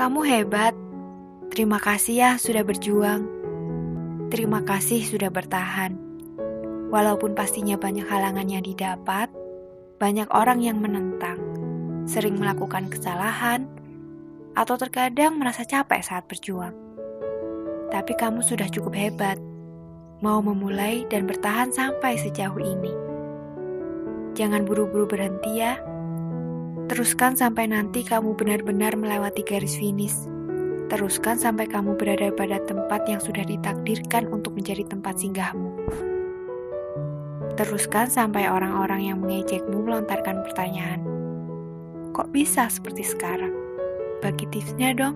Kamu hebat. Terima kasih ya sudah berjuang. Terima kasih sudah bertahan. Walaupun pastinya banyak halangan yang didapat, banyak orang yang menentang, sering melakukan kesalahan, atau terkadang merasa capek saat berjuang. Tapi kamu sudah cukup hebat, mau memulai dan bertahan sampai sejauh ini. Jangan buru-buru berhenti ya. Teruskan sampai nanti kamu benar-benar melewati garis finish. Teruskan sampai kamu berada pada tempat yang sudah ditakdirkan untuk menjadi tempat singgahmu. Teruskan sampai orang-orang yang mengejekmu melontarkan pertanyaan. Kok bisa seperti sekarang? Bagi tipsnya dong.